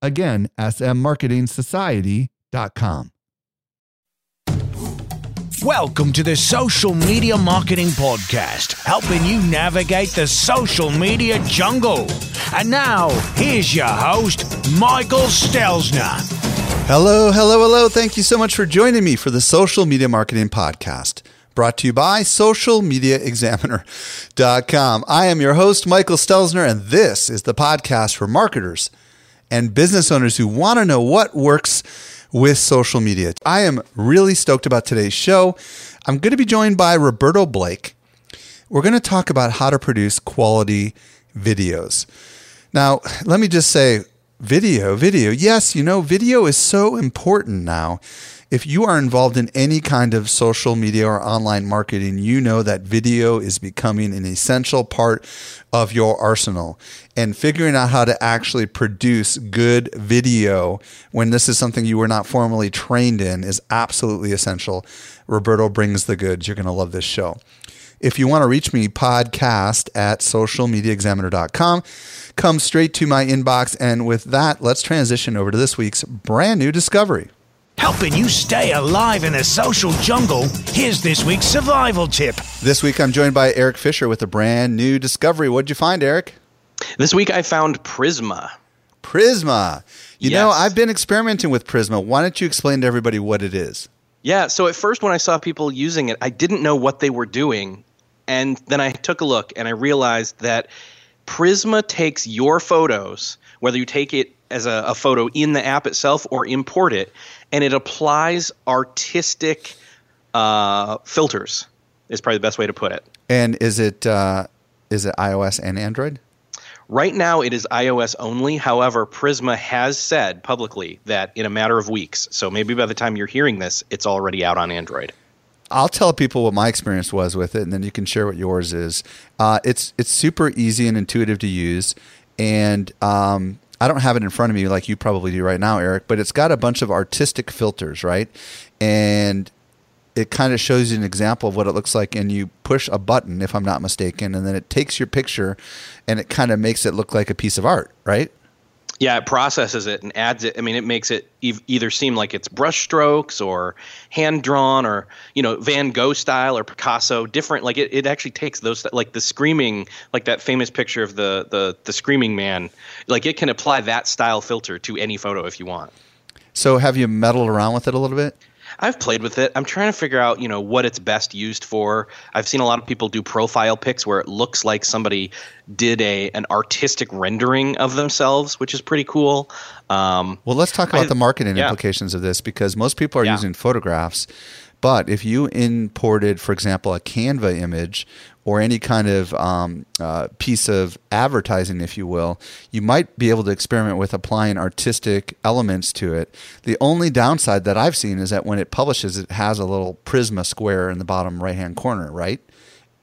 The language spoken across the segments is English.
Again, smmarketingsociety.com. Welcome to the Social Media Marketing Podcast, helping you navigate the social media jungle. And now, here's your host, Michael Stelzner. Hello, hello, hello. Thank you so much for joining me for the Social Media Marketing Podcast, brought to you by socialmediaexaminer.com. I am your host, Michael Stelzner, and this is the podcast for marketers and business owners who want to know what works with social media. I am really stoked about today's show. I'm going to be joined by Roberto Blake. We're going to talk about how to produce quality videos. Now, let me just say video, video. Yes, you know, video is so important now if you are involved in any kind of social media or online marketing, you know that video is becoming an essential part of your arsenal. And figuring out how to actually produce good video when this is something you were not formally trained in is absolutely essential. Roberto brings the goods. You're going to love this show. If you want to reach me, podcast at socialmediaexaminer.com. Come straight to my inbox. And with that, let's transition over to this week's brand new discovery. Helping you stay alive in a social jungle, here's this week's survival tip. This week I'm joined by Eric Fisher with a brand new discovery. What'd you find, Eric? This week I found Prisma. Prisma. You yes. know, I've been experimenting with Prisma. Why don't you explain to everybody what it is? Yeah, so at first when I saw people using it, I didn't know what they were doing. And then I took a look and I realized that Prisma takes your photos, whether you take it as a, a photo in the app itself or import it, and it applies artistic uh, filters. Is probably the best way to put it. And is it uh, is it iOS and Android? Right now, it is iOS only. However, Prisma has said publicly that in a matter of weeks, so maybe by the time you're hearing this, it's already out on Android. I'll tell people what my experience was with it, and then you can share what yours is. Uh, it's it's super easy and intuitive to use, and um, I don't have it in front of me like you probably do right now, Eric, but it's got a bunch of artistic filters, right? And it kind of shows you an example of what it looks like and you push a button if i'm not mistaken and then it takes your picture and it kind of makes it look like a piece of art right yeah, it processes it and adds it. I mean, it makes it e- either seem like it's brush strokes or hand drawn or you know Van Gogh style or Picasso. Different. Like it, it actually takes those like the screaming, like that famous picture of the the the screaming man. Like it can apply that style filter to any photo if you want. So have you meddled around with it a little bit? I've played with it. I'm trying to figure out, you know, what it's best used for. I've seen a lot of people do profile pics where it looks like somebody did a an artistic rendering of themselves, which is pretty cool. Um, well, let's talk about I, the marketing yeah. implications of this because most people are yeah. using photographs. But if you imported, for example, a Canva image or any kind of um, uh, piece of advertising, if you will, you might be able to experiment with applying artistic elements to it. The only downside that I've seen is that when it publishes, it has a little Prisma square in the bottom right hand corner, right?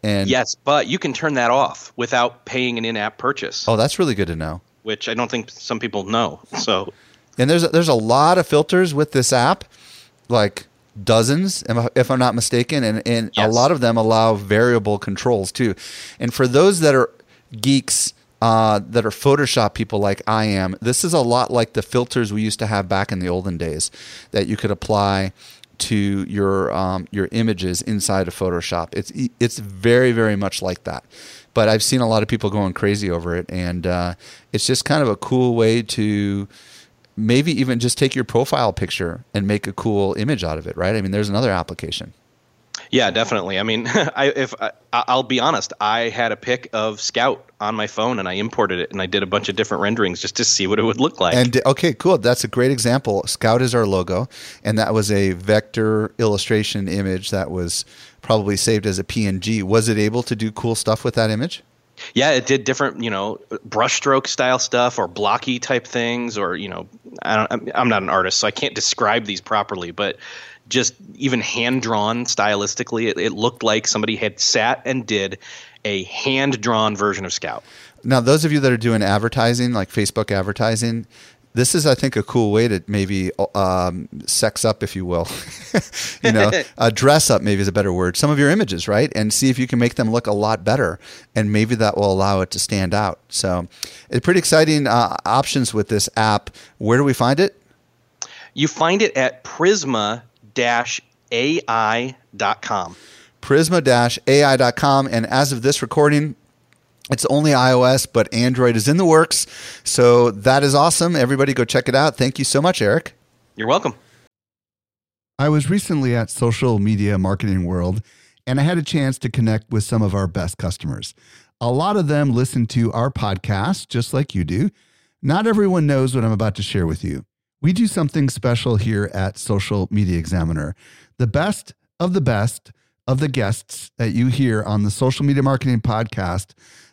And yes, but you can turn that off without paying an in-app purchase. Oh, that's really good to know. Which I don't think some people know. So, and there's a, there's a lot of filters with this app, like dozens, if I'm not mistaken, and, and yes. a lot of them allow variable controls too. And for those that are geeks, uh, that are Photoshop people like I am, this is a lot like the filters we used to have back in the olden days that you could apply to your um, your images inside of Photoshop. It's it's very very much like that. But I've seen a lot of people going crazy over it, and uh, it's just kind of a cool way to maybe even just take your profile picture and make a cool image out of it, right? I mean, there's another application. Yeah, definitely. I mean, I, if I, will be honest, I had a pic of Scout on my phone and I imported it and I did a bunch of different renderings just to see what it would look like. And okay, cool. That's a great example. Scout is our logo, and that was a vector illustration image that was probably saved as a PNG. Was it able to do cool stuff with that image? Yeah, it did different, you know, brushstroke style stuff or blocky type things, or you know, I don't. I'm not an artist, so I can't describe these properly, but just even hand drawn stylistically, it, it looked like somebody had sat and did a hand drawn version of Scout. Now, those of you that are doing advertising, like Facebook advertising, this is, I think, a cool way to maybe um, sex up, if you will. you know, uh, dress up maybe is a better word. Some of your images, right, and see if you can make them look a lot better, and maybe that will allow it to stand out. So, it's pretty exciting uh, options with this app. Where do we find it? You find it at Prisma ai.com. Prisma ai.com. And as of this recording, it's only iOS, but Android is in the works. So that is awesome. Everybody go check it out. Thank you so much, Eric. You're welcome. I was recently at Social Media Marketing World and I had a chance to connect with some of our best customers. A lot of them listen to our podcast just like you do. Not everyone knows what I'm about to share with you. We do something special here at Social Media Examiner. The best of the best of the guests that you hear on the Social Media Marketing Podcast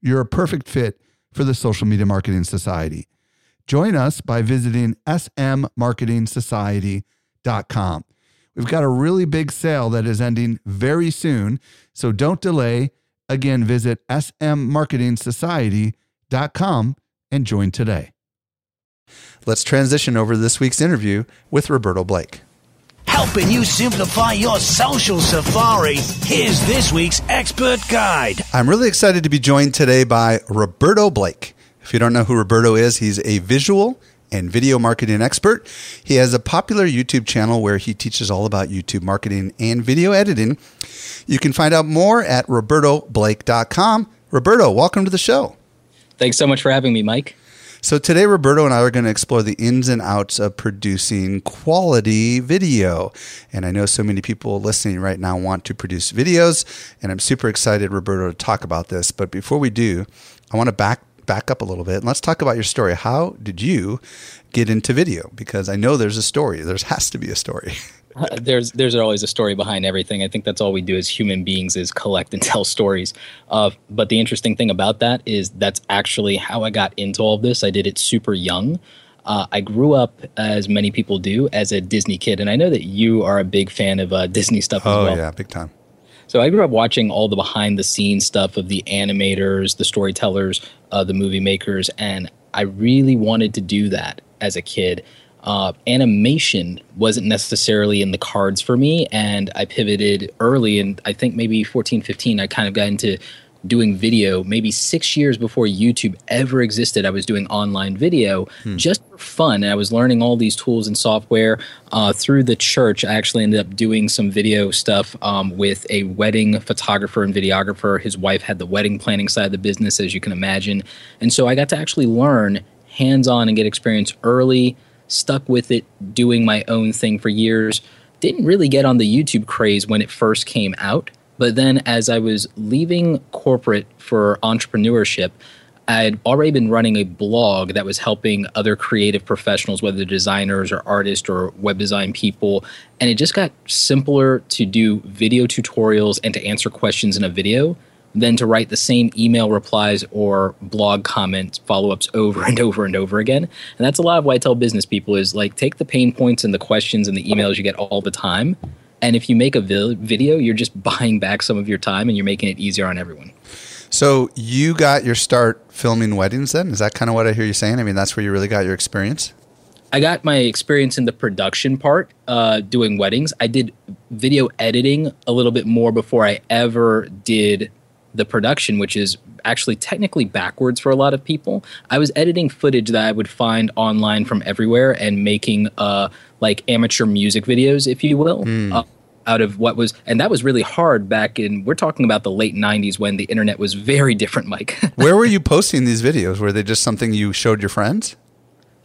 you're a perfect fit for the Social Media Marketing Society. Join us by visiting smmarketingsociety.com. We've got a really big sale that is ending very soon, so don't delay. Again, visit smmarketingsociety.com and join today. Let's transition over to this week's interview with Roberto Blake. Helping you simplify your social safari, here's this week's expert guide. I'm really excited to be joined today by Roberto Blake. If you don't know who Roberto is, he's a visual and video marketing expert. He has a popular YouTube channel where he teaches all about YouTube marketing and video editing. You can find out more at robertoblake.com. Roberto, welcome to the show. Thanks so much for having me, Mike. So today, Roberto and I are going to explore the ins and outs of producing quality video. And I know so many people listening right now want to produce videos, and I'm super excited, Roberto, to talk about this. But before we do, I want to back back up a little bit and let's talk about your story. How did you get into video? Because I know there's a story. There has to be a story. there's there's always a story behind everything. I think that's all we do as human beings is collect and tell stories. Uh, but the interesting thing about that is that's actually how I got into all of this. I did it super young. Uh, I grew up, as many people do, as a Disney kid, and I know that you are a big fan of uh, Disney stuff oh, as well. Oh yeah, big time. So I grew up watching all the behind the scenes stuff of the animators, the storytellers, uh, the movie makers, and I really wanted to do that as a kid uh, animation wasn't necessarily in the cards for me and i pivoted early and i think maybe 14 15 i kind of got into doing video. Maybe six years before youtube ever existed i was doing online video hmm. just for fun and i was learning all these tools and software uh, through the church. I actually ended up doing some video stuff um, with a wedding photographer and videographer. His wife had the wedding planning side of the business as you can imagine. And so i got to actually learn hands-on and get experience early stuck with it, doing my own thing for years. Didn't really get on the YouTube craze when it first came out. But then as I was leaving corporate for entrepreneurship, I'd already been running a blog that was helping other creative professionals, whether designers or artists or web design people. And it just got simpler to do video tutorials and to answer questions in a video than to write the same email replies or blog comments follow-ups over and over and over again. And that's a lot of what i tell business people is like take the pain points and the questions and the emails you get all the time. And if you make a video you're just buying back some of your time and you're making it easier on everyone. So you got your start filming weddings then? Is that kind of what i hear you saying? I mean that's where you really got your experience? I got my experience in the production part, uh, doing weddings. I did video editing a little bit more before I ever did the production, which is actually technically backwards for a lot of people. I was editing footage that I would find online from everywhere and making uh, like amateur music videos, if you will. Mm. Uh, out of what was and that was really hard back in we're talking about the late 90s when the internet was very different mike Where were you posting these videos? Were they just something you showed your friends?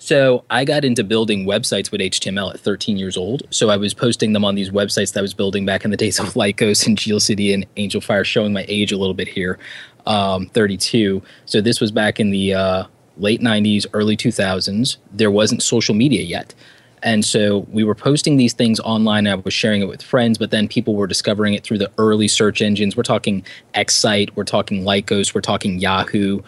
So i got into building websites with html at 13 years old. So i was posting them on these websites that i was building back in the days of lycos and geocity and Angelfire showing my age a little bit here um, 32 so this was back in the uh, late 90s early 2000s there wasn't social media yet. And so we were posting these things online. I was sharing it with friends, but then people were discovering it through the early search engines. We're talking Excite, we're talking Lycos, we're talking Yahoo,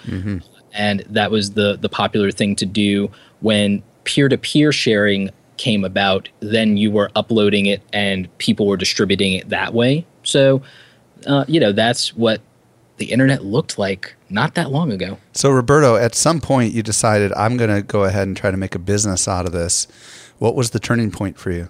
and that was the the popular thing to do when peer to peer sharing came about. Then you were uploading it, and people were distributing it that way. So, uh, you know, that's what the internet looked like not that long ago. So, Roberto, at some point you decided, I'm going to go ahead and try to make a business out of this. What was the turning point for you?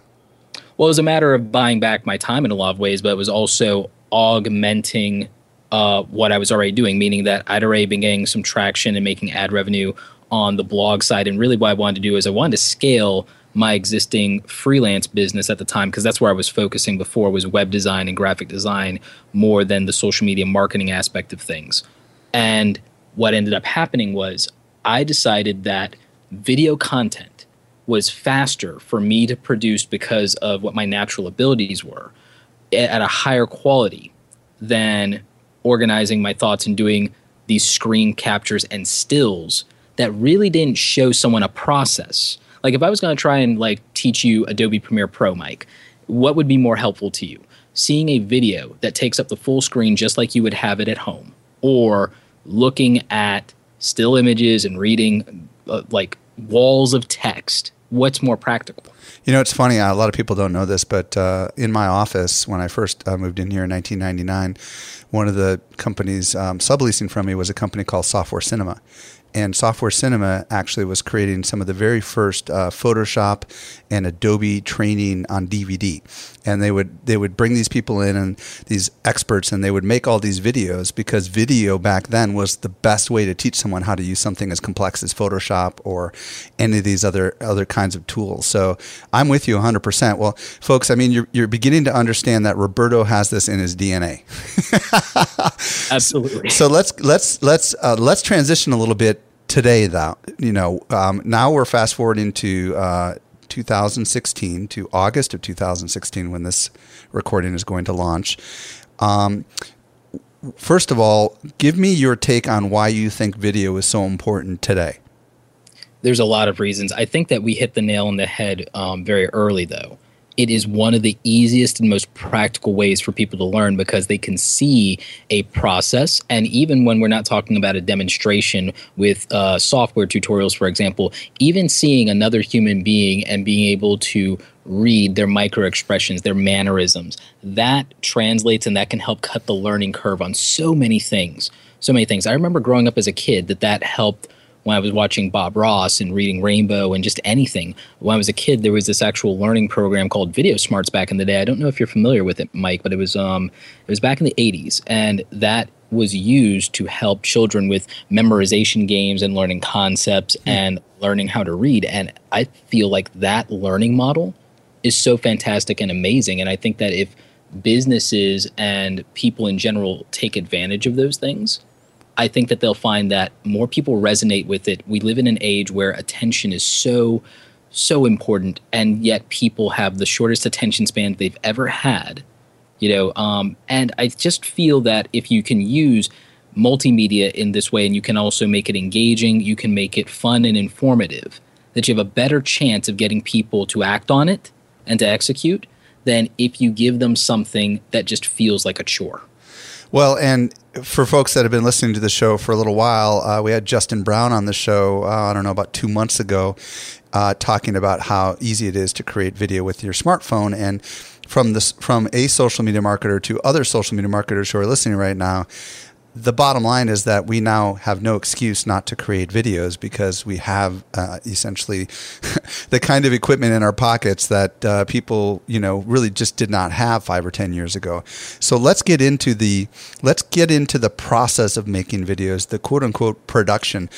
Well, it was a matter of buying back my time in a lot of ways, but it was also augmenting uh, what I was already doing, meaning that I'd already been getting some traction and making ad revenue on the blog side. And really, what I wanted to do is I wanted to scale my existing freelance business at the time because that's where I was focusing before was web design and graphic design more than the social media marketing aspect of things. And what ended up happening was I decided that video content was faster for me to produce because of what my natural abilities were at a higher quality than organizing my thoughts and doing these screen captures and stills that really didn't show someone a process. Like if I was going to try and like teach you Adobe Premiere Pro, Mike, what would be more helpful to you? Seeing a video that takes up the full screen just like you would have it at home or looking at still images and reading uh, like walls of text. What's more practical? You know, it's funny. A lot of people don't know this, but uh, in my office, when I first uh, moved in here in 1999, one of the companies um, subleasing from me was a company called Software Cinema. And Software Cinema actually was creating some of the very first uh, Photoshop and Adobe training on DVD. And they would they would bring these people in and these experts, and they would make all these videos because video back then was the best way to teach someone how to use something as complex as Photoshop or any of these other other kinds of tools. So I'm with you 100%. Well, folks, I mean, you're you're beginning to understand that Roberto has this in his DNA. Absolutely. So let's let's let's uh, let's transition a little bit today. Though you know, um, now we're fast forwarding to uh, 2016 to August of 2016 when this recording is going to launch. Um, first of all, give me your take on why you think video is so important today. There's a lot of reasons. I think that we hit the nail on the head um, very early, though. It is one of the easiest and most practical ways for people to learn because they can see a process. And even when we're not talking about a demonstration with uh, software tutorials, for example, even seeing another human being and being able to read their micro expressions, their mannerisms, that translates and that can help cut the learning curve on so many things. So many things. I remember growing up as a kid that that helped when I was watching Bob Ross and Reading Rainbow and just anything. When I was a kid, there was this actual learning program called Video Smarts back in the day. I don't know if you're familiar with it, Mike, but it was um it was back in the 80s and that was used to help children with memorization games and learning concepts and learning how to read and I feel like that learning model is so fantastic and amazing and I think that if businesses and people in general take advantage of those things, I think that they'll find that more people resonate with it. We live in an age where attention is so, so important, and yet people have the shortest attention span they've ever had. You know, um, and I just feel that if you can use multimedia in this way, and you can also make it engaging, you can make it fun and informative, that you have a better chance of getting people to act on it and to execute than if you give them something that just feels like a chore. Well, and for folks that have been listening to the show for a little while, uh, we had Justin Brown on the show, uh, I don't know, about two months ago, uh, talking about how easy it is to create video with your smartphone. And from this, from a social media marketer to other social media marketers who are listening right now, the bottom line is that we now have no excuse not to create videos because we have uh, essentially the kind of equipment in our pockets that uh, people, you know, really just did not have five or ten years ago. So let's get into the let's get into the process of making videos, the quote unquote production,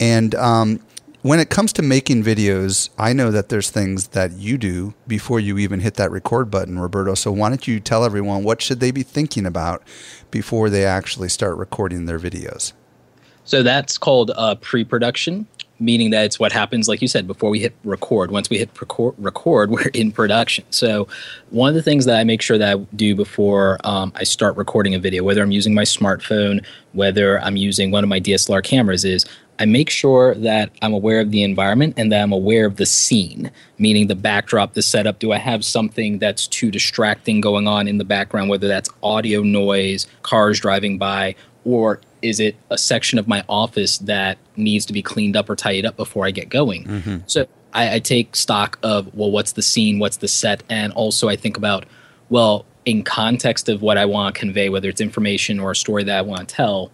and um, when it comes to making videos, I know that there's things that you do before you even hit that record button, Roberto. So why don't you tell everyone what should they be thinking about before they actually start recording their videos? So that's called uh, pre-production, meaning that it's what happens, like you said, before we hit record. Once we hit record, record we're in production. So one of the things that I make sure that I do before um, I start recording a video, whether I'm using my smartphone, whether I'm using one of my DSLR cameras, is I make sure that I'm aware of the environment and that I'm aware of the scene, meaning the backdrop, the setup. Do I have something that's too distracting going on in the background, whether that's audio noise, cars driving by, or is it a section of my office that needs to be cleaned up or tidied up before I get going? Mm-hmm. So I, I take stock of, well, what's the scene, what's the set, and also I think about, well, in context of what I want to convey, whether it's information or a story that I want to tell,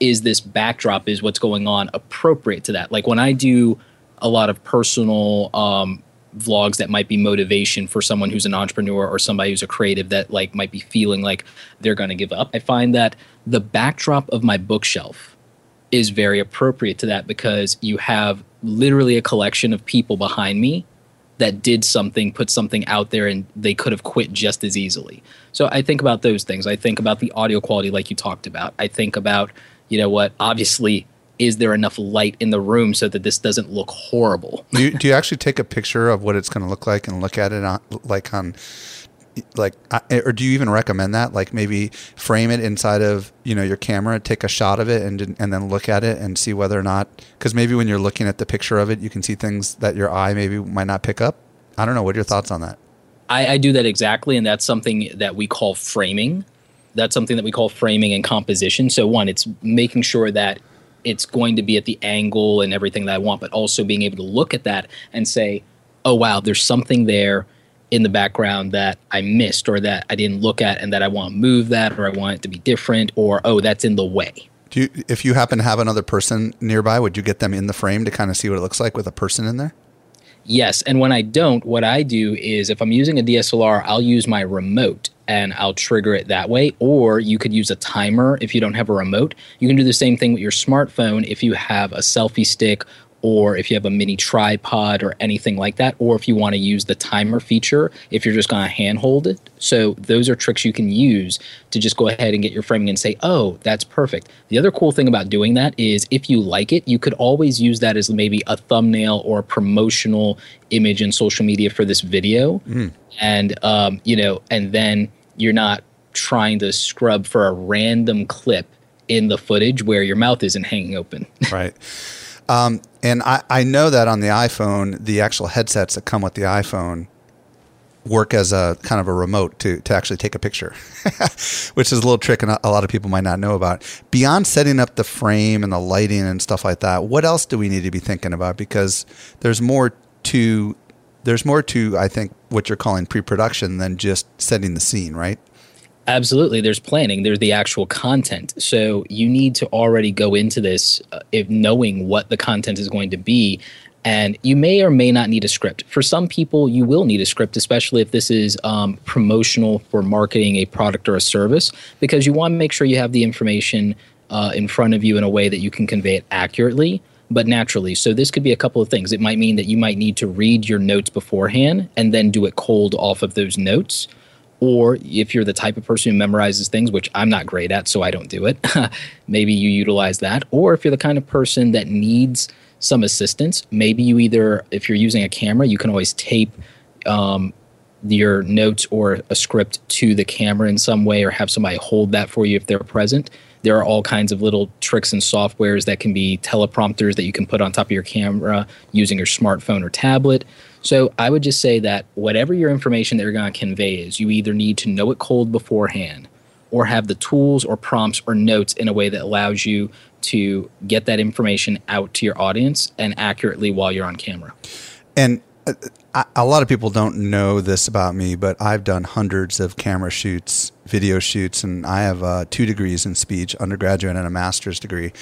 is this backdrop is what's going on appropriate to that like when i do a lot of personal um, vlogs that might be motivation for someone who's an entrepreneur or somebody who's a creative that like might be feeling like they're going to give up i find that the backdrop of my bookshelf is very appropriate to that because you have literally a collection of people behind me that did something, put something out there, and they could have quit just as easily. So I think about those things. I think about the audio quality, like you talked about. I think about you know what, obviously, is there enough light in the room so that this doesn't look horrible? do, you, do you actually take a picture of what it's going to look like and look at it on, like on, like, uh, or do you even recommend that? Like maybe frame it inside of you know your camera, take a shot of it, and and then look at it and see whether or not because maybe when you're looking at the picture of it, you can see things that your eye maybe might not pick up. I don't know. What are your thoughts on that? I, I do that exactly, and that's something that we call framing that's something that we call framing and composition. So one, it's making sure that it's going to be at the angle and everything that I want, but also being able to look at that and say, oh wow, there's something there in the background that I missed or that I didn't look at and that I want to move that or I want it to be different or oh that's in the way. Do you, if you happen to have another person nearby, would you get them in the frame to kind of see what it looks like with a person in there? Yes, and when I don't, what I do is if I'm using a DSLR, I'll use my remote and I'll trigger it that way. Or you could use a timer if you don't have a remote. You can do the same thing with your smartphone if you have a selfie stick or if you have a mini tripod or anything like that, or if you want to use the timer feature if you're just going to handhold it. So, those are tricks you can use to just go ahead and get your framing and say, oh, that's perfect. The other cool thing about doing that is if you like it, you could always use that as maybe a thumbnail or a promotional image in social media for this video. Mm. And, um, you know, and then you're not trying to scrub for a random clip in the footage where your mouth isn't hanging open. right. Um, and I, I know that on the iPhone, the actual headsets that come with the iPhone work as a kind of a remote to, to actually take a picture, which is a little trick and a lot of people might not know about. Beyond setting up the frame and the lighting and stuff like that, what else do we need to be thinking about? Because there's more to there's more to I think what you're calling pre-production than just setting the scene, right? Absolutely. There's planning. There's the actual content. So you need to already go into this uh, if knowing what the content is going to be. And you may or may not need a script. For some people, you will need a script, especially if this is um, promotional for marketing a product or a service, because you want to make sure you have the information uh, in front of you in a way that you can convey it accurately but naturally. So this could be a couple of things. It might mean that you might need to read your notes beforehand and then do it cold off of those notes or if you're the type of person who memorizes things, which I'm not great at, so I don't do it, maybe you utilize that. Or if you're the kind of person that needs some assistance, maybe you either, if you're using a camera, you can always tape um, your notes or a script to the camera in some way or have somebody hold that for you if they're present. There are all kinds of little tricks and softwares that can be teleprompters that you can put on top of your camera using your smartphone or tablet. So I would just say that whatever your information that you're going to convey is, you either need to know it cold beforehand or have the tools or prompts or notes in a way that allows you to get that information out to your audience and accurately while you're on camera. And uh, a lot of people don't know this about me, but I've done hundreds of camera shoots, video shoots, and I have uh, two degrees in speech, undergraduate and a master's degree.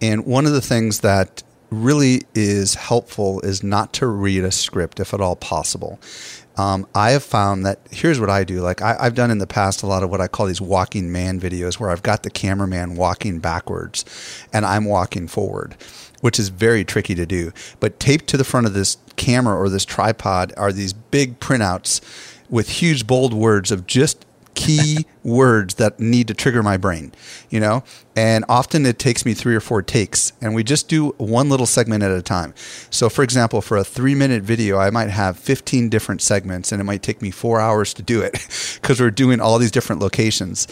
And one of the things that really is helpful is not to read a script if at all possible. Um, I have found that here's what I do. Like I, I've done in the past a lot of what I call these walking man videos where I've got the cameraman walking backwards and I'm walking forward, which is very tricky to do. But taped to the front of this camera or this tripod are these big printouts with huge bold words of just key words that need to trigger my brain, you know? And often it takes me three or four takes, and we just do one little segment at a time. So, for example, for a three minute video, I might have 15 different segments, and it might take me four hours to do it because we're doing all these different locations.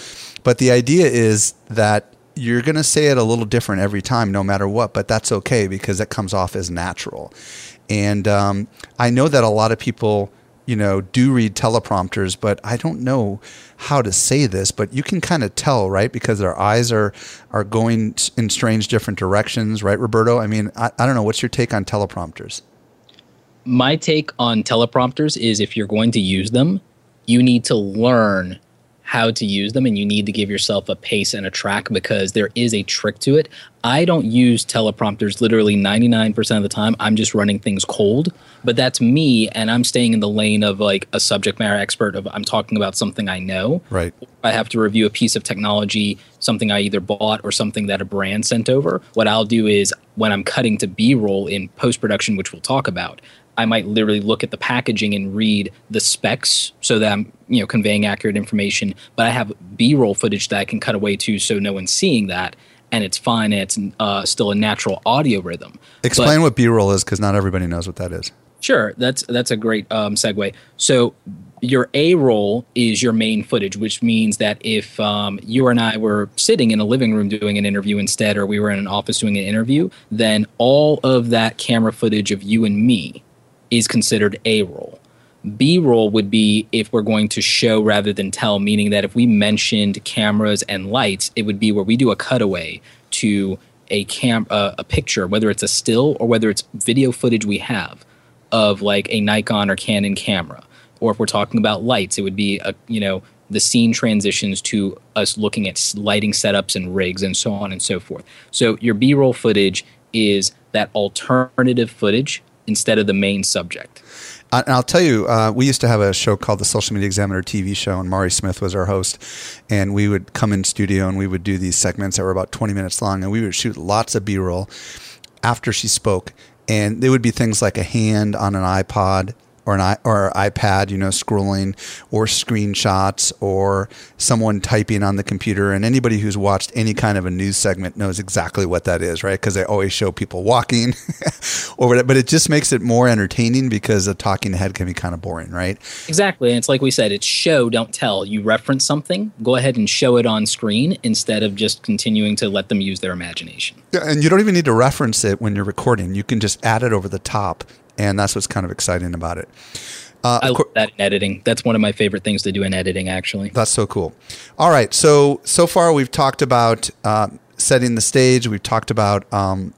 But the idea is that you're going to say it a little different every time, no matter what, but that's okay because it comes off as natural. And um, I know that a lot of people you know, do read teleprompters, but I don't know how to say this, but you can kind of tell, right? Because their eyes are are going in strange different directions, right, Roberto? I mean, I, I don't know. What's your take on teleprompters? My take on teleprompters is if you're going to use them, you need to learn how to use them and you need to give yourself a pace and a track because there is a trick to it. I don't use teleprompters literally 99% of the time. I'm just running things cold, but that's me and I'm staying in the lane of like a subject matter expert of I'm talking about something I know. Right. I have to review a piece of technology, something I either bought or something that a brand sent over. What I'll do is when I'm cutting to B-roll in post-production which we'll talk about, I might literally look at the packaging and read the specs so that I'm, you know, conveying accurate information. But I have B-roll footage that I can cut away to, so no one's seeing that, and it's fine. And it's uh, still a natural audio rhythm. Explain but, what B-roll is, because not everybody knows what that is. Sure, that's that's a great um, segue. So your A roll is your main footage, which means that if um, you and I were sitting in a living room doing an interview instead, or we were in an office doing an interview, then all of that camera footage of you and me is considered A roll. B roll would be if we're going to show rather than tell, meaning that if we mentioned cameras and lights, it would be where we do a cutaway to a cam uh, a picture, whether it's a still or whether it's video footage we have of like a Nikon or Canon camera. Or if we're talking about lights, it would be a you know the scene transitions to us looking at lighting setups and rigs and so on and so forth. So your B roll footage is that alternative footage instead of the main subject. And I'll tell you, uh, we used to have a show called the Social Media Examiner TV show, and Mari Smith was our host. And we would come in studio and we would do these segments that were about 20 minutes long, and we would shoot lots of B roll after she spoke. And there would be things like a hand on an iPod or an I, or iPad, you know, scrolling or screenshots or someone typing on the computer. And anybody who's watched any kind of a news segment knows exactly what that is, right? Because they always show people walking or whatever. But it just makes it more entertaining because a talking head can be kind of boring, right? Exactly. And it's like we said, it's show, don't tell. You reference something, go ahead and show it on screen instead of just continuing to let them use their imagination. Yeah, and you don't even need to reference it when you're recording. You can just add it over the top and that's what's kind of exciting about it. Uh, I love that in editing. That's one of my favorite things to do in editing, actually. That's so cool. All right, so so far we've talked about uh, setting the stage. We've talked about um,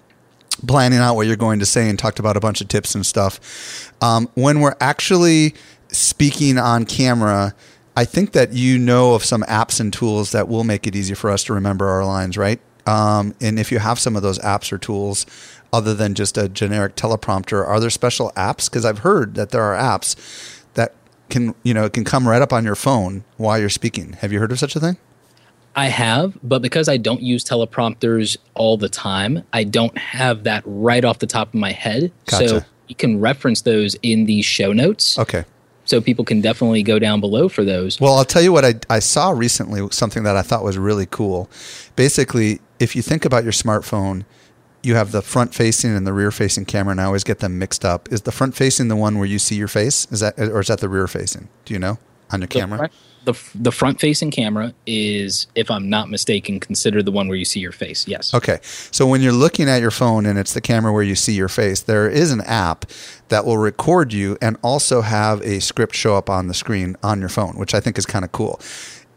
planning out what you're going to say, and talked about a bunch of tips and stuff. Um, when we're actually speaking on camera, I think that you know of some apps and tools that will make it easy for us to remember our lines, right? Um, and if you have some of those apps or tools, other than just a generic teleprompter? Are there special apps? Because I've heard that there are apps that can you know can come right up on your phone while you're speaking. Have you heard of such a thing? I have, but because I don't use teleprompters all the time, I don't have that right off the top of my head. Gotcha. So you can reference those in the show notes. Okay. So people can definitely go down below for those. Well, I'll tell you what I, I saw recently, something that I thought was really cool. Basically, if you think about your smartphone, you have the front facing and the rear facing camera, and I always get them mixed up. Is the front facing the one where you see your face? Is that or is that the rear facing? Do you know on your the camera? Front, the the front facing camera is, if I'm not mistaken, considered the one where you see your face. Yes. Okay. So when you're looking at your phone and it's the camera where you see your face, there is an app that will record you and also have a script show up on the screen on your phone, which I think is kind of cool.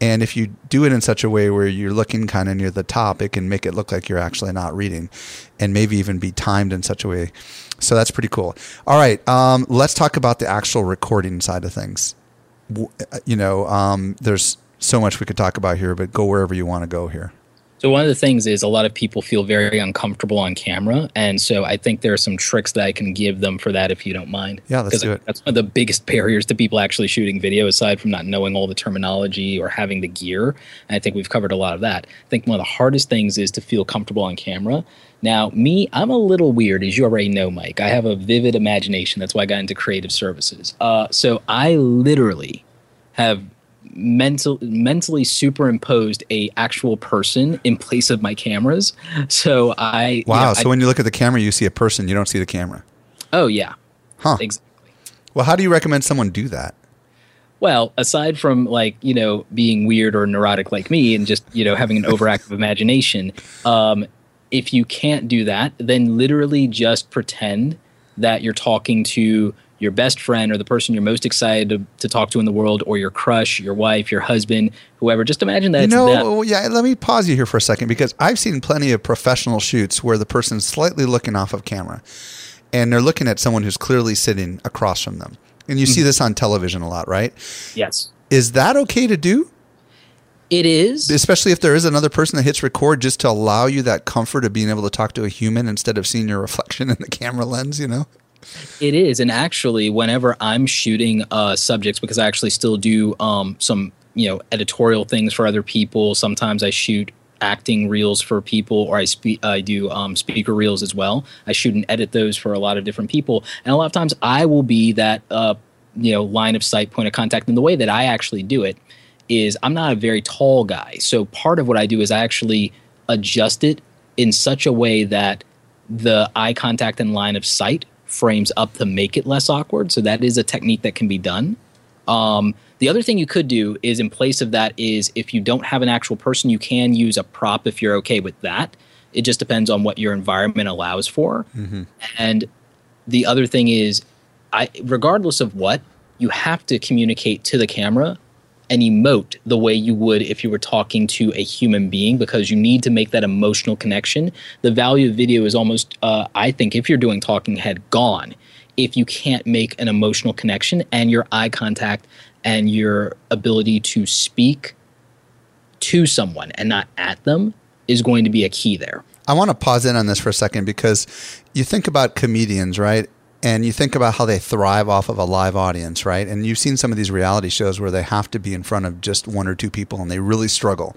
And if you do it in such a way where you're looking kind of near the top, it can make it look like you're actually not reading and maybe even be timed in such a way. So that's pretty cool. All right. Um, let's talk about the actual recording side of things. You know, um, there's so much we could talk about here, but go wherever you want to go here. So one of the things is a lot of people feel very uncomfortable on camera, and so I think there are some tricks that I can give them for that if you don't mind. Yeah, let's do it. That's one of the biggest barriers to people actually shooting video, aside from not knowing all the terminology or having the gear. And I think we've covered a lot of that. I think one of the hardest things is to feel comfortable on camera. Now, me, I'm a little weird, as you already know, Mike. I have a vivid imagination. That's why I got into creative services. Uh, so I literally have mental mentally superimposed a actual person in place of my cameras. So I you Wow. know, so I- when you look at the camera, you see a person, you don't see the camera. oh yeah, Huh. exactly. Well, how do you recommend someone do that? Well, aside from like you know being weird or neurotic like me and just you know having an overactive imagination, um, if you can't do that, then literally just pretend that you're talking to your best friend or the person you're most excited to, to talk to in the world, or your crush, your wife, your husband, whoever. Just imagine that You it's know, yeah, let me pause you here for a second because I've seen plenty of professional shoots where the person's slightly looking off of camera and they're looking at someone who's clearly sitting across from them. And you Mm-hmm. see this on television a lot, right? Yes, Is that okay to do? it is. Especially if there is another person that hits record just to allow you that comfort of being able to talk to a human instead of seeing your reflection in the camera lens, you know? It is, and actually, whenever I'm shooting uh, subjects, because I actually still do um, some, you know, editorial things for other people. Sometimes I shoot acting reels for people, or I speak, I do um, speaker reels as well. I shoot and edit those for a lot of different people, and a lot of times I will be that, uh, you know, line of sight point of contact. And the way that I actually do it is I'm not a very tall guy, so part of what I do is I actually adjust it in such a way that the eye contact and line of sight frames up to make it less awkward. So that is a technique that can be done. Um, the other thing you could do is in place of that is if you don't have an actual person, you can use a prop if you're okay with that. It just depends on what your environment allows for. And the other thing is, I regardless of what, you have to communicate to the camera and emote the way you would if you were talking to a human being because you need to make that emotional connection. The value of video is almost, uh, I think, if you're doing talking head, gone if you can't make an emotional connection and your eye contact and your ability to speak to someone and not at them is going to be a key there. I want to pause in on this for a second because you think about comedians, right? And you think about how they thrive off of a live audience, right? And you've seen some of these reality shows where they have to be in front of just one or two people and they really struggle,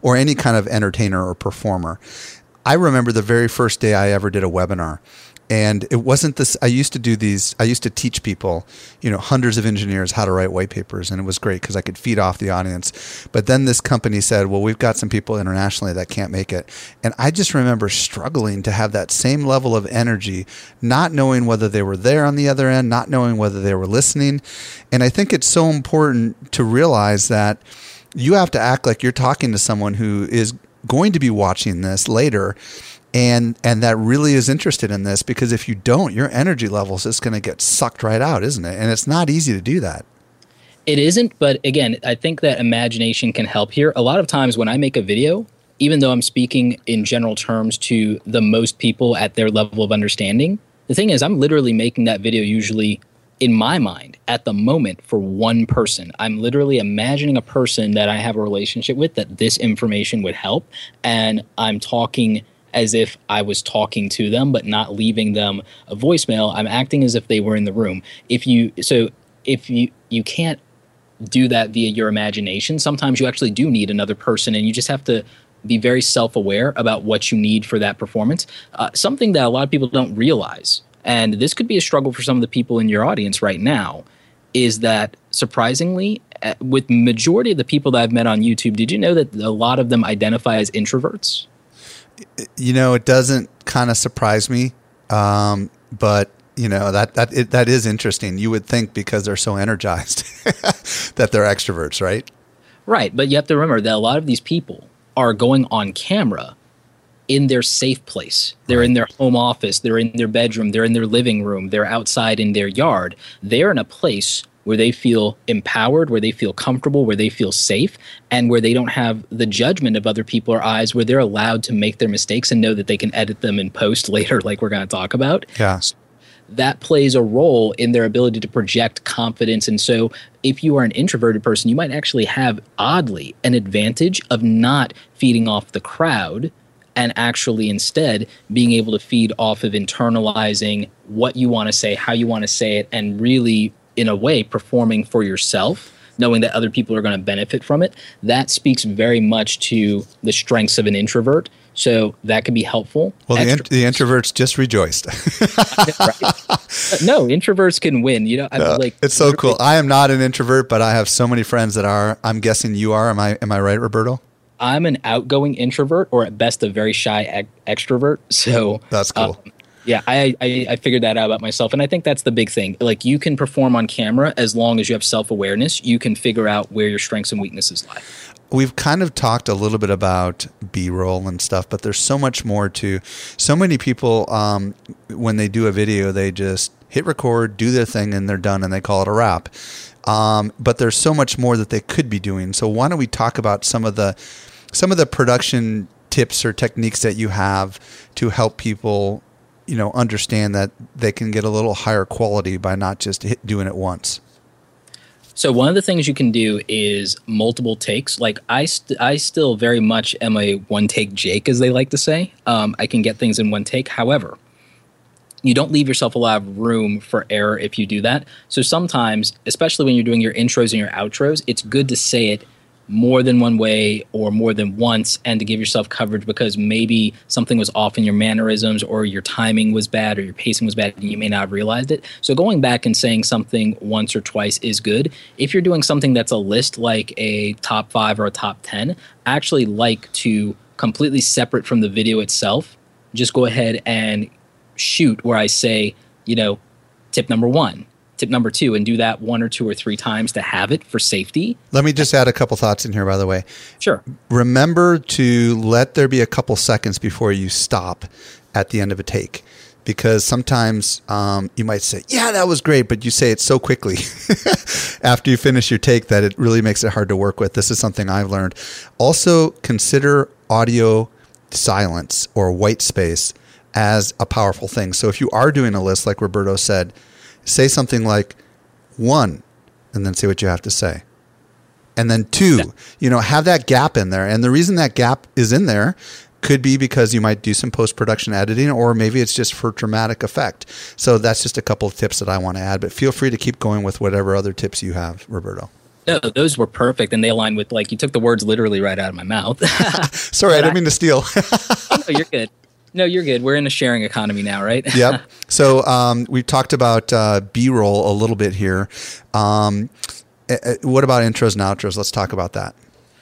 or any kind of entertainer or performer. I remember the very first day I ever did a webinar. And it wasn't this. I used to do these. I used to teach people, you know, hundreds of engineers how to write white papers, and it was great because I could feed off the audience. But then this company said, "Well, we've got some people internationally that can't make it," and I just remember struggling to have that same level of energy, not knowing whether they were there on the other end, not knowing whether they were listening. And I think it's so important to realize that you have to act like you're talking to someone who is going to be watching this later and and that really is interested in this because if you don't your energy levels is going to get sucked right out isn't it and it's not easy to do that It isn't, but again, I think that imagination can help here. A lot of times when I make a video, even though I'm speaking in general terms to the most people at their level of understanding, the thing is, I'm literally making that video usually in my mind at the moment for one person. I'm literally imagining a person that I have a relationship with that this information would help. And I'm talking as if I was talking to them, but not leaving them a voicemail. I'm acting as if they were in the room. If you, so if you, you can't do that via your imagination. Sometimes you actually do need another person, and you just have to be very self aware about what you need for that performance. Uh, something that a lot of people don't realize, and this could be a struggle for some of the people in your audience right now, is that surprisingly, uh, with majority of the people that I've met on YouTube, did you know that a lot of them identify as introverts? You know it doesn't kind of surprise me um, but you know that that it, that is interesting you would think because they're so energized that they're extroverts right Right, but you have to remember that a lot of these people are going on camera in their safe place. They're in their home office, they're in their bedroom, they're in their living room, they're outside in their yard. They're in a place where they feel empowered, where they feel comfortable, where they feel safe, and where they don't have the judgment of other people or eyes, where they're allowed to make their mistakes and know that they can edit them in post later, like we're going to talk about yeah that plays a role in their ability to project confidence. And so, if you are an introverted person, you might actually have, oddly, an advantage of not feeding off the crowd and actually instead being able to feed off of internalizing what you want to say, how you want to say it, and really, in a way, performing for yourself knowing that other people are going to benefit from it, that speaks very much to the strengths of an introvert. So that could be helpful. Well, the, int- the introverts just rejoiced. no, introverts can win. You know, I uh, like it's so cool. I am not an introvert, but I have so many friends that are. I'm guessing you are. Am I? Am I right, Roberto? I'm an outgoing introvert, or at best, a very shy extrovert. So that's cool. Um, yeah, I, I, I figured that out about myself, and I think that's the big thing. Like you can perform on camera as long as you have self awareness. You can figure out where your strengths and weaknesses lie. We've kind of talked a little bit about B roll and stuff, but there's so much more to. So many people, um, when they do a video, they just hit record, do their thing, and they're done, and they call it a wrap. Um, but there's so much more that they could be doing. So why don't we talk about some of the some of the production tips or techniques that you have to help people you know understand that they can get a little higher quality by not just hit, doing it once so one of the things you can do is multiple takes. Like I, st- I still very much am a one take Jake, as they like to say. Um, I can get things in one take. However, you don't leave yourself a lot of room for error if you do that. So sometimes, especially when you're doing your intros and your outros, it's good to say it more than one way or more than once and to give yourself coverage because maybe something was off in your mannerisms or your timing was bad or your pacing was bad and you may not have realized it. So going back and saying something once or twice is good. If you're doing something that's a list like a top 5 or a top 10, I actually like to completely separate from the video itself, just go ahead and shoot where I say, you know, tip number 1 tip number two and do that one or two or three times to have it for safety. Let me just add a couple thoughts in here, by the way. Sure. Remember to let there be a couple seconds before you stop at the end of a take. Because sometimes um, you might say, Yeah, that was great, but you say it so quickly after you finish your take that it really makes it hard to work with. This is something I've learned. Also, consider audio silence or white space as a powerful thing. So if you are doing a list, like Roberto said, say something like one, and then say what you have to say. And then two, you know, have that gap in there. And the reason that gap is in there could be because you might do some post production editing, or maybe it's just for dramatic effect. So that's just a couple of tips that I want to add. But feel free to keep going with whatever other tips you have, Roberto. No, those were perfect, and they align with like you took the words literally right out of my mouth. Sorry, I didn't mean to steal. no, you're good. No, you're good. We're in a sharing economy now, right? yep. So um, we've talked about uh, B roll a little bit here. Um, eh, eh, what about intros and outros? Let's talk about that.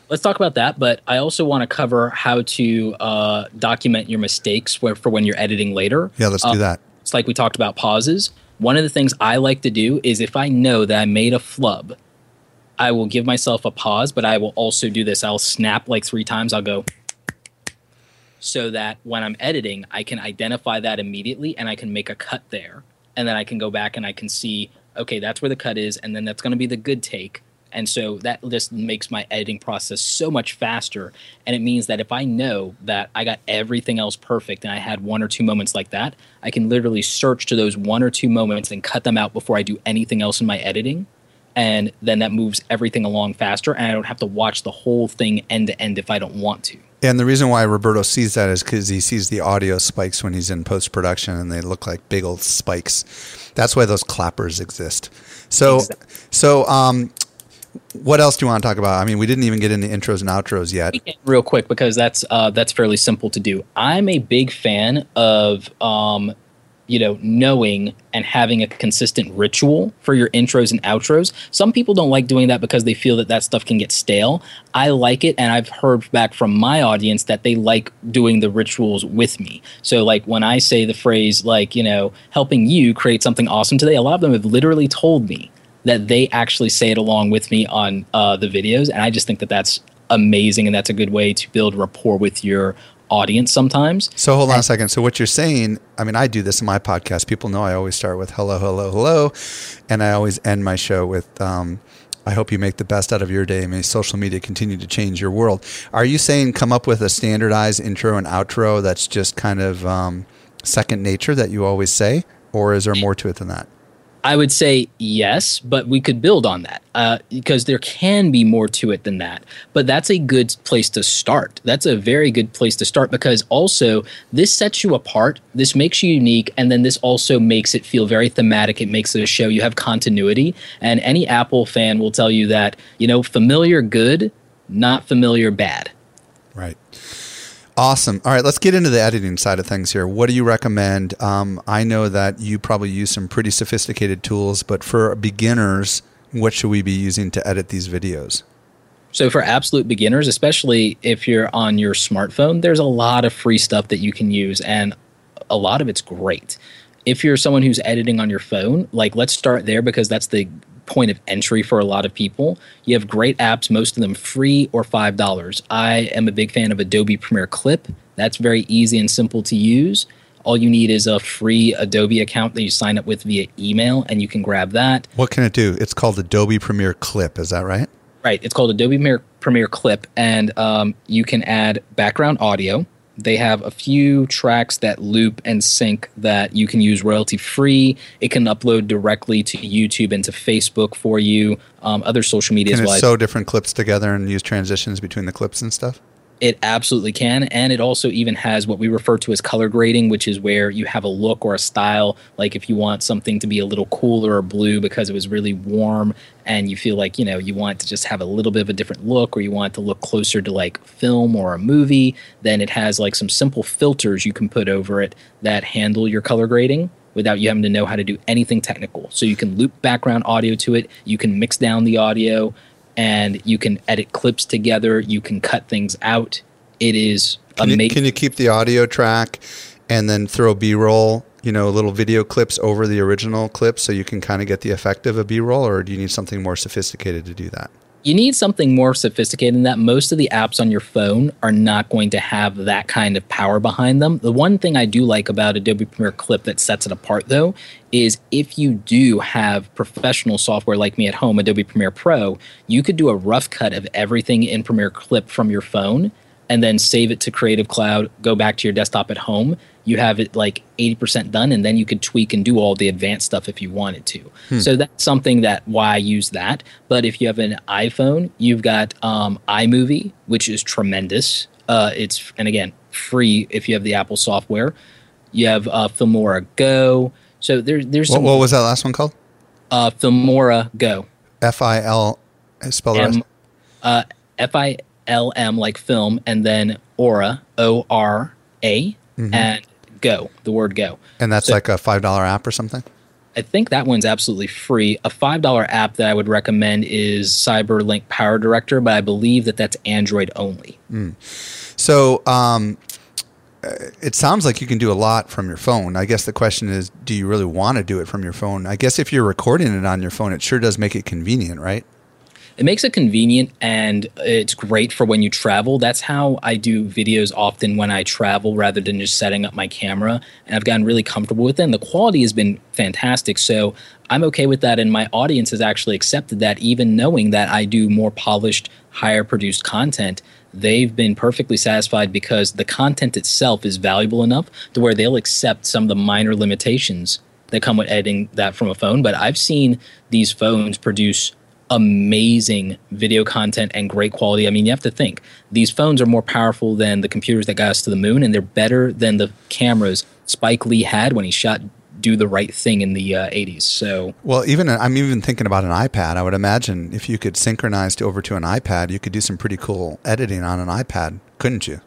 Let's talk about that, but I also want to cover how to uh, document your mistakes for when you're editing later. Yeah, let's do uh, that. It's like we talked about pauses. One of the things I like to do is if I know that I made a flub, I will give myself a pause, but I will also do this. I'll snap like three times. I'll go so that when I'm editing, I can identify that immediately and I can make a cut there. And then I can go back and I can see, okay, that's where the cut is, and then that's going to be the good take. And so that just makes my editing process so much faster. And it means that if I know that I got everything else perfect and I had one or two moments like that, I can literally search to those one or two moments and cut them out before I do anything else in my editing. And then that moves everything along faster. And I don't have to watch the whole thing end to end if I don't want to. And the reason why Roberto sees that is because he sees the audio spikes when he's in post production, and they look like big old spikes. That's why those clappers exist. So, exactly. so um, what else do you want to talk about? I mean, we didn't even get into intros and outros yet. Real quick, because that's uh, that's fairly simple to do. I'm a big fan of um, you know, knowing and having a consistent ritual for your intros and outros. Some people don't like doing that because they feel that that stuff can get stale. I like it, and I've heard back from my audience that they like doing the rituals with me. So, like when I say the phrase, like, you know, helping you create something awesome today, a lot of them have literally told me that they actually say it along with me on uh, the videos. And I just think that that's amazing and that's a good way to build rapport with your audience sometimes. So hold on and, a second. So what you're saying, I mean, I do this in my podcast. People know I always start with hello, hello, hello, and I always end my show with. Um, I hope you make the best out of your day. May social media continue to change your world. Are you saying come up with a standardized intro and outro that's just kind of um, second nature that you always say? or is there more to it than that? I would say yes, but we could build on that uh, because there can be more to it than that. But that's a good place to start. That's a very good place to start because also this sets you apart. This makes you unique, and then this also makes it feel very thematic. It makes it a show. You have continuity, and any Apple fan will tell you that you know familiar good, not familiar bad. Awesome. All right, let's get into the editing side of things here. What do you recommend? Um, I know that you probably use some pretty sophisticated tools, but for beginners, what should we be using to edit these videos? So, for absolute beginners, especially if you're on your smartphone, there's a lot of free stuff that you can use, and a lot of it's great. If you're someone who's editing on your phone, like let's start there because that's the point of entry for a lot of people. You have great apps, most of them free or $5. I am a big fan of Adobe Premiere Clip. That's very easy and simple to use. All you need is a free Adobe account that you sign up with via email, and you can grab that. What can it do? It's called Adobe Premiere Clip. Is that right? Right. It's called Adobe Premiere, Clip, and um, you can add background audio they have a few tracks that loop and sync that you can use royalty free. It can upload directly to YouTube and to Facebook for you, um, other social media. Can it sew different clips together and use transitions between the clips and stuff? It absolutely can. And it also even has what we refer to as color grading, which is where you have a look or a style. Like if you want something to be a little cooler or blue because it was really warm and you feel like, you know, you want to just have a little bit of a different look or you want to look closer to like film or a movie, then it has like some simple filters you can put over it that handle your color grading without you having to know how to do anything technical. So you can loop background audio to it, you can mix down the audio and you can edit clips together. You can cut things out. It is amazing. Can you keep the audio track and then throw B roll, you know, little video clips over the original clips so you can kind of get the effect of a B roll, or do you need something more sophisticated to do that? You need something more sophisticated than that. Most of the apps on your phone are not going to have that kind of power behind them. The one thing I do like about Adobe Premiere Clip that sets it apart, though, is if you do have professional software like me at home, Adobe Premiere Pro, you could do a rough cut of everything in Premiere Clip from your phone and then save it to Creative Cloud, go back to your desktop at home, you have it like 80% done and then you could tweak and do all the advanced stuff if you wanted to. Hmm. So that's something that why I use that. But if you have an iPhone, you've got um, iMovie, which is tremendous. Uh, it's and again free if you have the Apple software. You have uh, Filmora Go. So there, there's what, what, was that last one called? Uh, Filmora Go. F I L spell the rest. Uh, F I L M like film, and then Aura O R A, mm-hmm. and Go, the word Go. And that's so, like a $5 app or something? I think that one's absolutely free. A $5 app that I would recommend is CyberLink Power Director, but I believe that that's Android only. Mm. So, um, uh, it sounds like you can do a lot from your phone. I guess the question is, do you really want to do it from your phone? I guess if you're recording it on your phone, it sure does make it convenient, right? It makes it convenient and it's great for when you travel. That's how I do videos often when I travel rather than just setting up my camera. And I've gotten really comfortable with it. And the quality has been fantastic. So I'm okay with that. And my audience has actually accepted that, even knowing that I do more polished, higher produced content. They've been perfectly satisfied because the content itself is valuable enough to where they'll accept some of the minor limitations that come with editing that from a phone. But I've seen these phones produce amazing video content and great quality. I mean, you have to think these phones are more powerful than the computers that got us to the moon, and they're better than the cameras Spike Lee had when he shot do the right thing in the uh, 80s. So, well, even I'm even thinking about an iPad. I would imagine if you could synchronize over to an iPad, you could do some pretty cool editing on an iPad, couldn't you?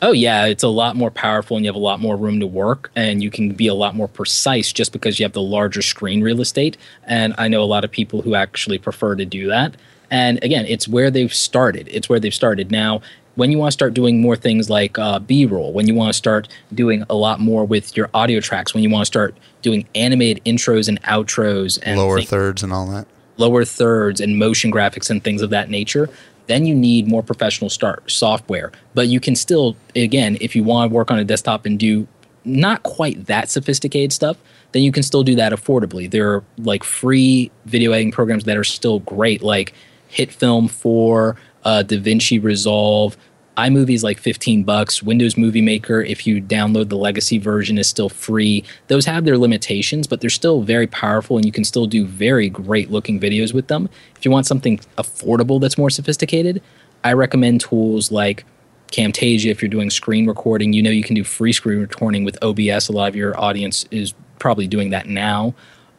Oh yeah, it's a lot more powerful and you have a lot more room to work and you can be a lot more precise just because you have the larger screen real estate. And I know a lot of people who actually prefer to do that. And again, it's where they've started. It's where they've started. Now, when you want to start doing more things like uh, B-roll, when you want to start doing a lot more with your audio tracks, when you want to start doing animated intros and outros and lower things, thirds and all that, lower thirds and motion graphics and things of that nature, then you need more professional start software. But you can still, again, if you want to work on a desktop and do not quite that sophisticated stuff, then you can still do that affordably. There are like free video editing programs that are still great, like HitFilm 4, uh, DaVinci Resolve. iMovie is like 15 bucks. Windows Movie Maker, if you download the legacy version, is still free. Those have their limitations, but they're still very powerful and you can still do very great looking videos with them. If you want something affordable that's more sophisticated, I recommend tools like Camtasia if you're doing screen recording. You know you can do free screen recording with OBS. A lot of your audience is probably doing that now.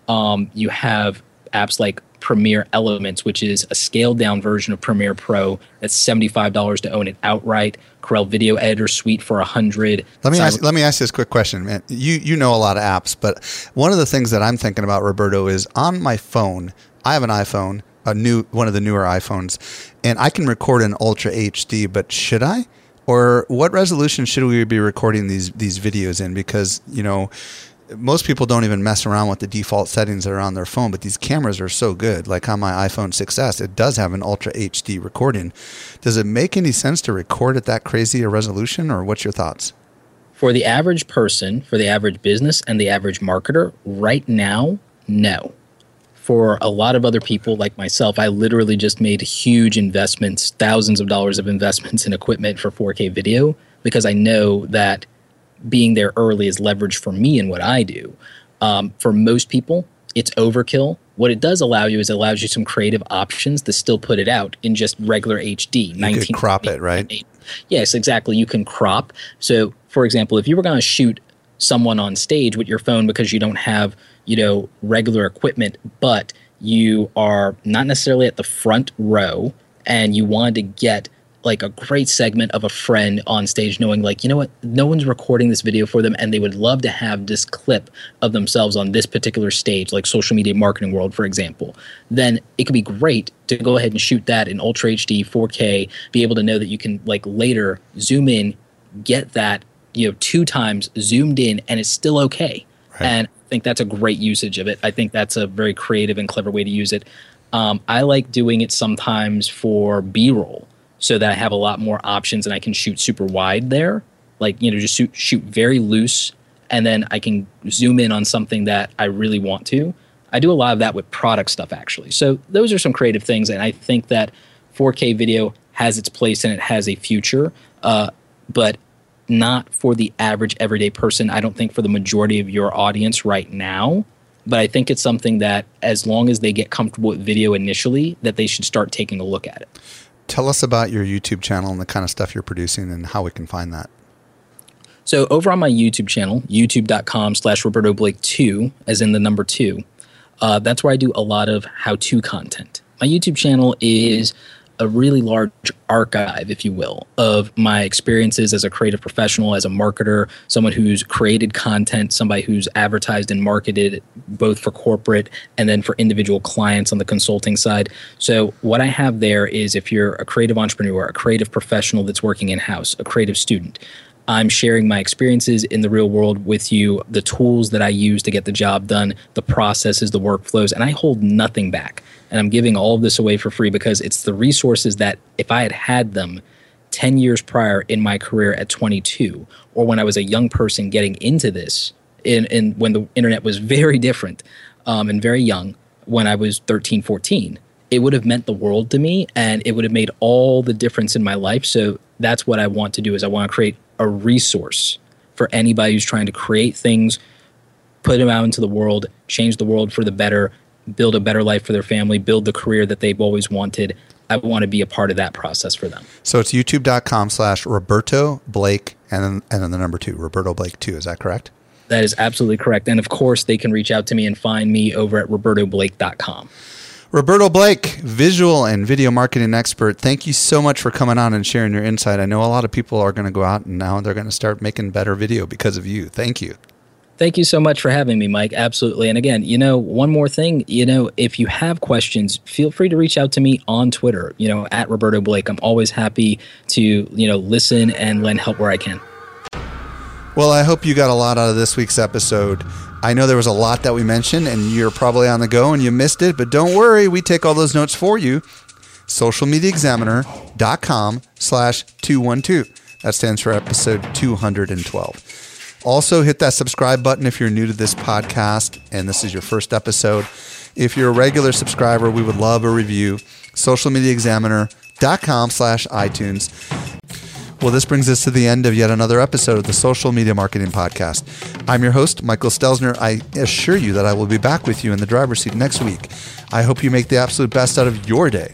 Um, you have apps like Premiere Elements, which is a scaled down version of Premiere Pro. That's seventy five dollars to own it outright. Corel Video Editor Suite for a hundred. Let me ask, let me ask you this quick question, man. You you know a lot of apps, but one of the things that I'm thinking about, Roberto, is on my phone. I have an iPhone, a new one of the newer iPhones, and I can record in Ultra HD. But should I? Or what resolution should we be recording these these videos in? Because you know, most people don't even mess around with the default settings that are on their phone, but these cameras are so good. Like on my iPhone 6s, it does have an Ultra HD recording. Does it make any sense to record at that crazy a resolution, or what's your thoughts? For the average person, for the average business, and the average marketer, right now, no. For a lot of other people like myself, I literally just made huge investments, thousands of dollars of investments in equipment for 4K video because I know that being there early is leverage for me and what I do. Um, for most people, it's overkill. What it does allow you is it allows you some creative options to still put it out in just regular HD. You could crop it, right? Yes, exactly. You can crop. So, for example, if you were going to shoot someone on stage with your phone because you don't have, you know, regular equipment, but you are not necessarily at the front row and you wanted to get like a great segment of a friend on stage knowing like you know what? No one's recording this video for them and they would love to have this clip of themselves on this particular stage like social media marketing world for example. Then it could be great to go ahead and shoot that in ultra hd 4k be able to know that you can like later zoom in get that you know two times zoomed in and it's still okay. Right. and i think that's a great usage of it. I think that's a very creative and clever way to use it. Um, i like doing it sometimes for b-roll so that I have a lot more options and I can shoot super wide there. Like, you know, just shoot, shoot very loose and then I can zoom in on something that I really want to. I do a lot of that with product stuff actually. So those are some creative things and I think that 4K video has its place and it has a future, uh, but not for the average everyday person. I don't think for the majority of your audience right now. But I think it's something that, as long as they get comfortable with video initially, that they should start taking a look at it. Tell us about your YouTube channel and the kind of stuff you're producing and how we can find that. So over on my YouTube channel, youtube.com slash Roberto Blake 2, as in the number 2, uh, that's where I do a lot of how-to content. My YouTube channel is a really large archive, if you will, of my experiences as a creative professional, as a marketer, someone who's created content, somebody who's advertised and marketed both for corporate and then for individual clients on the consulting side. So, what I have there is if you're a creative entrepreneur, a creative professional that's working in house, a creative student, I'm sharing my experiences in the real world with you, the tools that I use to get the job done, the processes, the workflows, and I hold nothing back. And I'm giving all of this away for free because it's the resources that if I had had them 10 years prior in my career at 22, or when I was a young person getting into this, in, in when the internet was very different um, and very young, when I was 13, 14, it would have meant the world to me and it would have made all the difference in my life. So that's what I want to do is I want to create a resource for anybody who's trying to create things, put them out into the world, change the world for the better, build a better life for their family, build the career that they've always wanted. I want to be a part of that process for them. So it's youtube.com slash Roberto Blake and then, and then the number two, Roberto Blake 2. Is that correct? That is absolutely correct. And of course, they can reach out to me and find me over at robertoblake.com. Roberto Blake, visual and video marketing expert. Thank you so much for coming on and sharing your insight. I know a lot of people are going to go out and now they're going to start making better video because of you. Thank you. Thank you so much for having me, Mike. Absolutely. And again, you know, one more thing, you know, if you have questions, feel free to reach out to me on Twitter, you know, at Roberto Blake. I'm always happy to, you know, listen and lend help where I can. Well, I hope you got a lot out of this week's episode. I know there was a lot that we mentioned, and you're probably on the go and you missed it, but don't worry, we take all those notes for you. Socialmediaexaminer.com slash 212. That stands for episode 212. Also, hit that subscribe button if you're new to this podcast and this is your first episode. If you're a regular subscriber, we would love a review. Socialmediaexaminer.com slash iTunes. Well, this brings us to the end of yet another episode of the Social Media Marketing Podcast. I'm your host, Michael Stelzner. I assure you that I will be back with you in the driver's seat next week. I hope you make the absolute best out of your day.